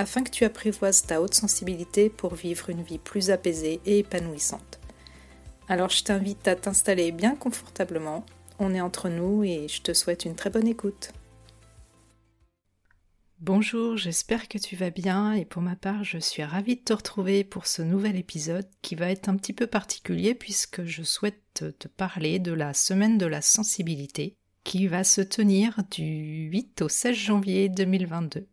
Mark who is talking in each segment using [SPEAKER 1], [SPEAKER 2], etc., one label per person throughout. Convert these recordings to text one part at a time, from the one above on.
[SPEAKER 1] afin que tu apprivoises ta haute sensibilité pour vivre une vie plus apaisée et épanouissante. Alors je t'invite à t'installer bien confortablement, on est entre nous et je te souhaite une très bonne écoute. Bonjour, j'espère que tu vas bien et pour ma part je suis ravie de te retrouver pour ce nouvel épisode qui va être un petit peu particulier puisque je souhaite te parler de la semaine de la sensibilité qui va se tenir du 8 au 16 janvier 2022.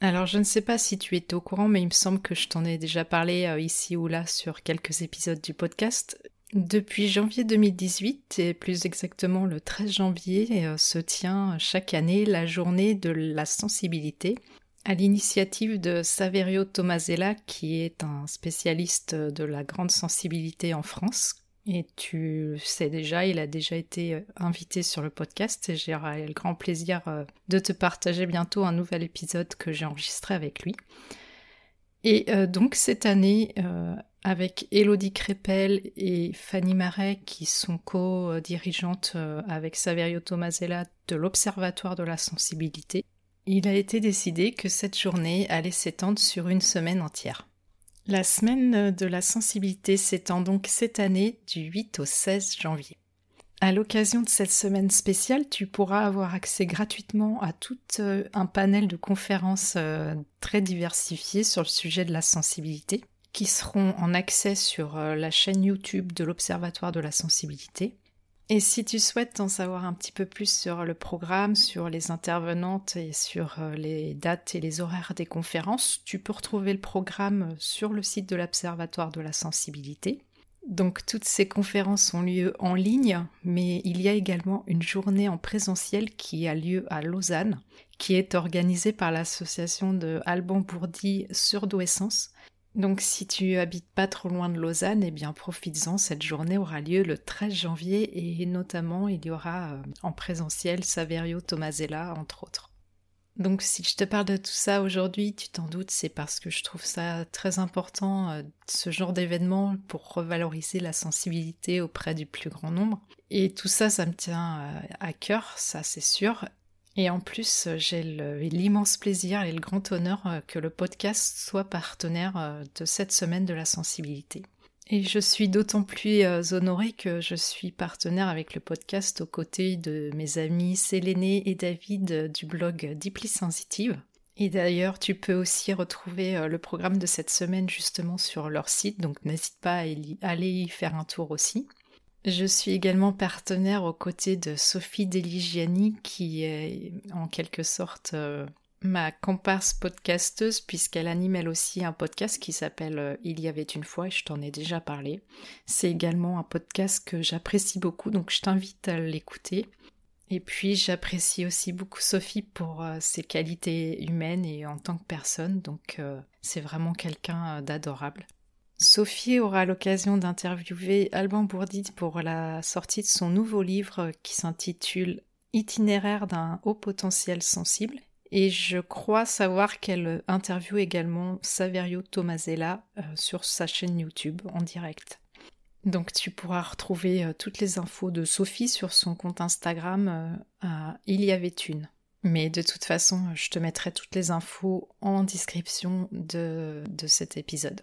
[SPEAKER 1] Alors je ne sais pas si tu es au courant, mais il me semble que je t'en ai déjà parlé euh, ici ou là sur quelques épisodes du podcast. Depuis janvier 2018, et plus exactement le 13 janvier, euh, se tient chaque année la journée de la sensibilité, à l'initiative de Saverio Tomasella, qui est un spécialiste de la grande sensibilité en France, et tu sais déjà, il a déjà été euh, invité sur le podcast et j'aurai le grand plaisir euh, de te partager bientôt un nouvel épisode que j'ai enregistré avec lui. Et euh, donc cette année, avec Elodie Crépel et Fanny Marais, qui sont co-dirigeantes avec Saverio Tomasella de l'Observatoire de la sensibilité, il a été décidé que cette journée allait s'étendre sur une semaine entière. La semaine de la sensibilité s'étend donc cette année du 8 au 16 janvier. À l'occasion de cette semaine spéciale, tu pourras avoir accès gratuitement à tout euh, un panel de conférences euh, très diversifiées sur le sujet de la sensibilité, qui seront en accès sur euh, la chaîne YouTube de l'Observatoire de la sensibilité. Et si tu souhaites en savoir un petit peu plus sur le programme, sur les intervenantes et sur euh, les dates et les horaires des conférences, tu peux retrouver le programme sur le site de l'Observatoire de la sensibilité. Donc toutes ces conférences ont lieu en ligne, mais il y a également une journée en présentiel qui a lieu à Lausanne, qui est organisée par l'association de Alban Bourdi Surdouessence donc si tu habites pas trop loin de Lausanne, eh bien profites-en, cette journée aura lieu le 13 janvier et notamment il y aura euh, en présentiel Saverio Tomasella entre autres. Donc si je te parle de tout ça aujourd'hui, tu t'en doutes, c'est parce que je trouve ça très important, euh, ce genre d'événement, pour revaloriser la sensibilité auprès du plus grand nombre. Et tout ça, ça me tient euh, à cœur, ça c'est sûr. Et en plus, j'ai l'immense plaisir et le grand honneur euh, que le podcast soit partenaire euh, de cette semaine de la sensibilité. Et je suis d'autant plus euh, honorée que je suis partenaire avec le podcast aux côtés de mes amis Séléné et David du blog Deeply Sensitive. Et d'ailleurs, tu peux aussi retrouver le programme de cette semaine justement sur leur site, donc n'hésite pas à aller y faire un tour aussi. Je suis également partenaire aux côtés de Sophie Deligiani, qui est en quelque sorte euh, ma comparse podcasteuse, puisqu'elle anime elle aussi un podcast qui s'appelle euh, Il y avait une fois, et je t'en ai déjà parlé. C'est également un podcast que j'apprécie beaucoup, donc je t'invite à l'écouter. Et puis j'apprécie aussi beaucoup Sophie pour euh, ses qualités humaines et en tant que personne, donc c'est vraiment quelqu'un d'adorable. Sophie aura l'occasion d'interviewer Alban Bourdit pour la sortie de son nouveau livre qui s'intitule Itinéraire d'un haut potentiel sensible. Et je crois savoir qu'elle interviewe également Saverio Tomasella euh, sur sa chaîne YouTube en direct. Donc tu pourras retrouver euh, toutes les infos de Sophie sur son compte Instagram euh, Il y avait une. Mais de toute façon, je te mettrai toutes les infos en description de cet épisode.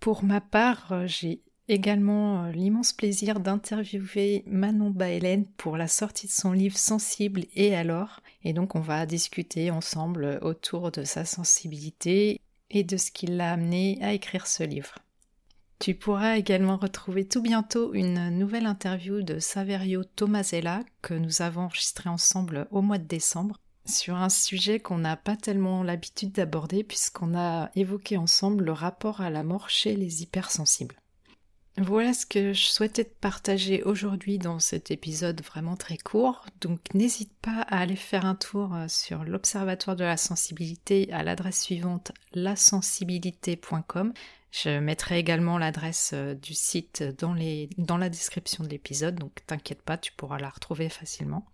[SPEAKER 1] Pour ma part, euh, j'ai également euh, l'immense plaisir d'interviewer Manon Baelen pour la sortie de son livre Sensible et alors. Et donc on va discuter ensemble euh, autour de sa sensibilité et de ce qui l'a amené à écrire ce livre. Tu pourras également retrouver tout bientôt une nouvelle interview de Saverio Tomasella que nous avons enregistrée ensemble au mois de décembre sur un sujet qu'on n'a pas tellement l'habitude d'aborder puisqu'on a évoqué ensemble le rapport à la mort chez les hypersensibles. Voilà ce que je souhaitais te partager aujourd'hui dans cet épisode vraiment très court. Donc n'hésite pas à aller faire un tour euh, sur l'Observatoire de la sensibilité à l'adresse suivante lasensibilité.com. Je mettrai également l'adresse euh, du site dans, dans la description de l'épisode, donc t'inquiète pas, tu pourras la retrouver facilement.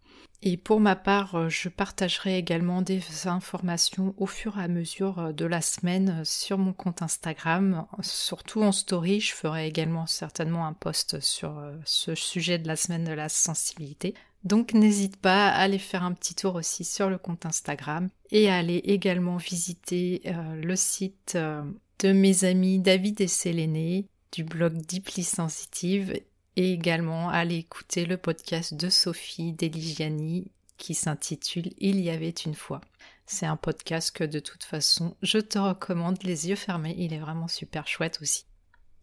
[SPEAKER 1] Et pour ma part, euh, je partagerai également des informations au fur et à mesure euh, de la semaine sur mon compte Instagram, surtout en story. Je ferai également certainement un post sur ce sujet de la semaine de la sensibilité. Donc n'hésite pas à aller faire un petit tour aussi sur le compte Instagram et à aller également visiter le site de mes amis David et Séléné du blog Deeply Sensitive et également aller écouter le podcast de Sophie Deligiani qui s'intitule Il y avait une fois. C'est un podcast que de toute façon je te recommande les yeux fermés, il est vraiment super chouette aussi.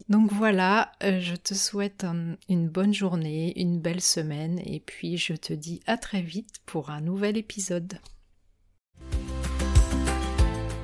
[SPEAKER 1] Donc voilà, euh, je te souhaite une bonne journée, une belle semaine et puis je te dis à très vite pour un nouvel épisode.